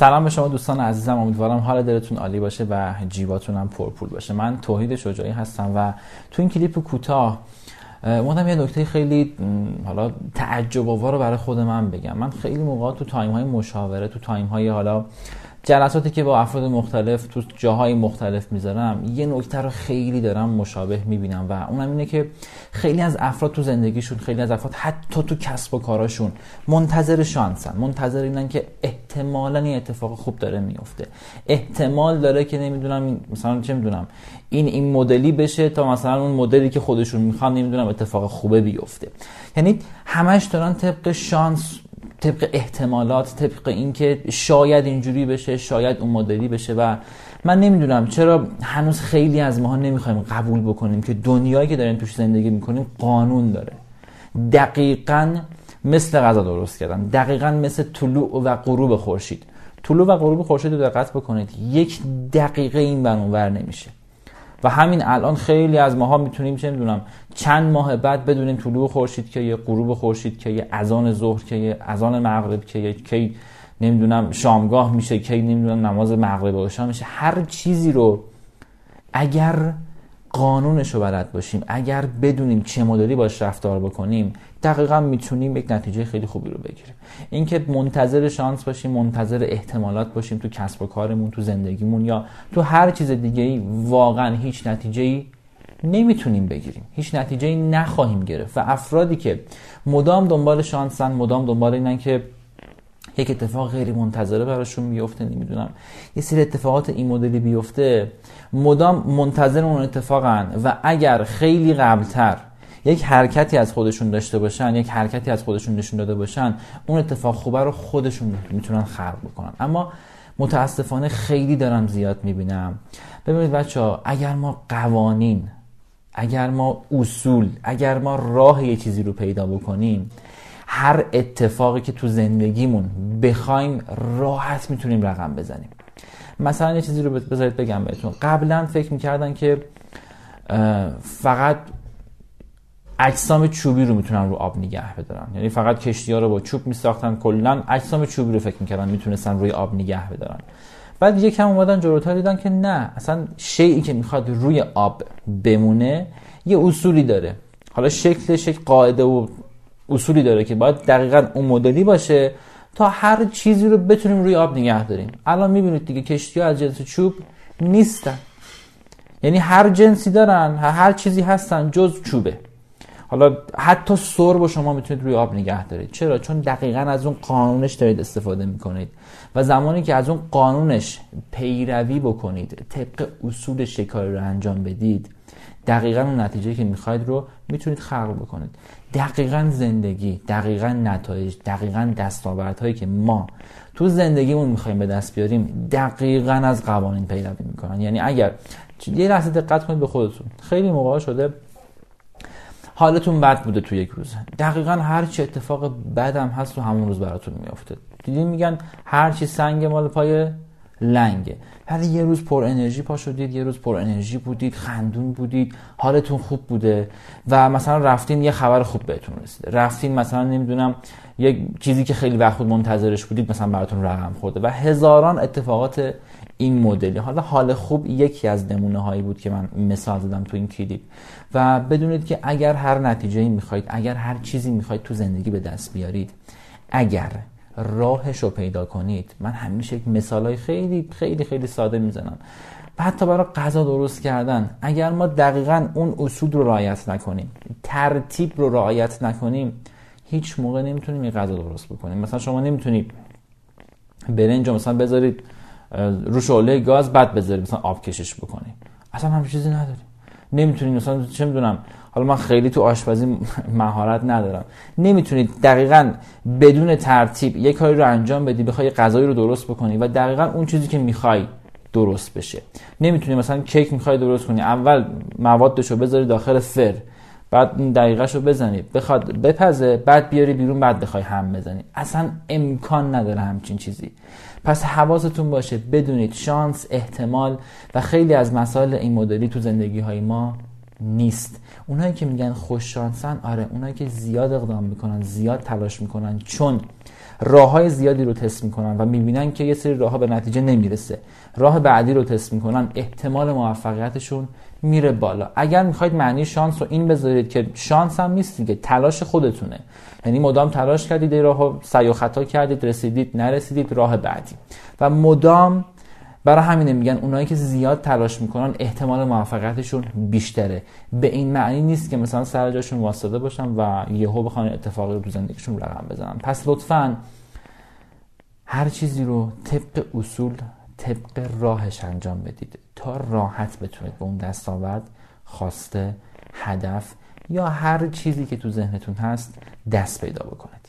سلام به شما دوستان عزیزم امیدوارم حال دلتون عالی باشه و جیباتون هم پرپول باشه. من توحید شجاعی هستم و تو این کلیپ کوتاه اومدم یه نکته خیلی حالا تعجب آور رو برای خود من بگم. من خیلی موقع تو time های مشاوره تو time های حالا جلساتی که با افراد مختلف تو جاهای مختلف می‌ذارم یه نکته رو خیلی دارم مشابه می‌بینم و اونم اینه که خیلی از افراد تو زندگیشون خیلی از افراد حتی تو کسب و کاراشون منتظر شانسن. منتظر اینن که احتمالا این اتفاق خوب داره میفته احتمال داره که نمی‌دونم مثلا چه می‌دونم این این مدلی بشه تا مثلا اون مدلی که خودشون می‌خوان نمی‌دونم اتفاق خوبه بیفته. یعنی همش دارن طبق شانس طبق احتمالات طبق اینکه شاید اینجوری بشه شاید اون مدلی بشه و من نمی‌دونم چرا هنوز خیلی از ماها نمی‌خوایم قبول بکنیم که دنیایی که داریم توش زندگی می‌کنیم قانون داره. دقیقا مثل غذا درست کردن دقیقا مثل طلوع و غروب خورشید. طلوع و غروب خورشید رو دقت بکنید یک دقیقه این ور نمیشه. و همین الان خیلی از ماها می‌تونیم چه می‌دونم چند ماه بعد بدونیم طلوع خورشید که یه غروب خورشید که یه اذان ظهر که یه اذان مغرب که یه کی نمی‌دونم شامگاه میشه کی نمی‌دونم نماز مغرب عشا میشه. هر چیزی رو اگر قانونش رو بلد باشیم. اگر بدونیم چه مدلی باش رفتار بکنیم دقیقا می‌تونیم یک نتیجه خیلی خوبی رو بگیریم. اینکه منتظر شانس باشیم منتظر احتمالات باشیم تو کسب و کارمون تو زندگیمون یا تو هر چیز دیگه ای واقعا هیچ نتیجه ای نمی‌تونیم بگیریم. هیچ نتیجه ای نخواهیم گرفت. و افرادی که مدام دنبال شانسن مدام دنبال اینن که یک اتفاق غیر منتظره براشون میفته نمی‌دونم. یه سری اتفاقات این مدلی بیفته مدام منتظر اون اتفاقن و اگر خیلی قبلتر یک حرکتی از خودشون داشته باشن یک حرکتی از خودشون نشون داده باشن اون اتفاق خوبه رو خودشون می‌تونن خلق بکنن. اما متاسفانه خیلی دارم زیاد می‌بینم. ببینید بچه ها اگر ما قوانین اگر ما اصول اگر ما راه یه چیزی رو پیدا بکنیم هر اتفاقی که تو زندگیمون بخوایم راحت می‌تونیم رقم بزنیم. مثلا یه چیزی رو بذارید بگم بهتون. قبلا فکر می‌کردن که فقط اجسام چوبی رو می‌تونن رو آب نگه بدارن. یعنی فقط کشتی ها رو با چوب میساختن کلا اجسام چوبی رو فکر می‌کردن می‌تونستن روی آب نگه بدارن. بعد یکم اومدن جلوتر دیدن که نه اصلا شیعی که می‌خواد روی آب بمونه یه اصولی داره. حالا شکلش یک قاعده و اصولی داره که باید دقیقا اون مدلی باشه تا هر چیزی رو بتونیم روی آب نگه داریم. الان می‌بینید دیگه کشتی ها از جنس چوب نیستن. یعنی هر جنسی دارن هر چیزی هستن جز چوبه. حالا حتی سرب شما می‌تونید روی آب نگه دارید. چرا؟ چون دقیقا از اون قانونش دارید استفاده می‌کنید و زمانی که از اون قانونش پیروی بکنید طبق اصول شکاری رو انجام بدید دقیقا اون نتیجه که می‌خواید رو می‌تونید خلق بکنید. دقیقا زندگی دقیقا نتایج دقیقا دستاوردهایی که ما تو زندگیمون می‌خوایم به دست بیاریم دقیقا از قوانین پیروی می‌کنن. یعنی اگر یه لحظه دقت کنید به خودتون. خیلی موقع شده حالتون بد بوده تو یک روز دقیقا هر چی اتفاق بدم هست تو همون روز براتون میافته. دیدین میگن هر چی سنگ مال پای لنگه. ولی یه روز پر انرژی پا شدید یه روز پر انرژی بودید خندون بودید حالتون خوب بوده و مثلا رفتین یه خبر خوب بهتون رسیده. رفتین مثلا نمی‌دونم یک چیزی که خیلی وقت منتظرش بودید مثلا براتون رقم خورده و هزاران اتفاقات این مدلی. حالا حال خوب یکی از نمونه هایی بود که من مثال زدم تو این کلیپ. و بدونید که اگر هر نتیجه می‌خواید اگر هر چیزی می‌خواید تو زندگی به دست بیارید اگر راهش رو پیدا کنید. من همیشه یک مثال خیلی خیلی خیلی ساده می‌زنم. و حتی برای غذا درست کردن. اگر ما دقیقا اون اصول رو رعایت نکنیم ترتیب رو رعایت نکنیم هیچ موقع نمی‌تونیم این غذا درست بکنیم. مثلا شما نمی‌تونید برنج مثلا بذارید رو شعله گاز بعد بذارید مثلا آب کشش بکنید. اصلا همچین چیزی نداریم. نمی‌تونید مثلا چه می‌دونم حالا من خیلی تو آشپزی مهارت ندارم. نمی‌تونید دقیقا بدون ترتیب یک کاری رو انجام بدی بخوای غذایی رو درست بکنی و دقیقا اون چیزی که می‌خوای درست بشه. نمی‌تونی مثلا کیک می‌خوای درست کنی. اول موادش رو بذاری داخل فر بعد دقیقش رو بزنی. بخواد بپزه بعد بیاری بیرون بعد بخوای هم بزنی. اصلا امکان نداره همچین چیزی. پس حواستون باشه بدونید شانس احتمال و خیلی از مسائل این مدلی تو زندگی های ما نیست. اونایی که میگن خوش شانسن آره اونایی که زیاد اقدام می‌کنن زیاد تلاش می‌کنن چون راه های زیادی رو تست می‌کنن و می‌بینن که یه سری راه به نتیجه نمی‌رسه. راه بعدی رو تست می‌کنن احتمال موفقیتشون میره بالا. اگر می‌خواید معنی شانس رو این بذارید که شانس هم نیست دیگه تلاش خودتونه. یعنی مدام تلاش کردید راه سعی و خطا کردید رسیدید نرسیدید راه بعدی. و مدام برای همینه میگن اونایی که زیاد تلاش می‌کنن احتمال موفقیتشون بیشتره. به این معنی نیست که مثلا سر جاشون واسطه باشن و یهو بخوان اتفاقی رو زندگیشون رقم بزنن. پس لطفا هر چیزی رو طبق اصول طبق راهش انجام بدید تا راحت بتونید به اون دستاورد خواسته هدف یا هر چیزی که تو ذهنتون هست دست پیدا بکنید.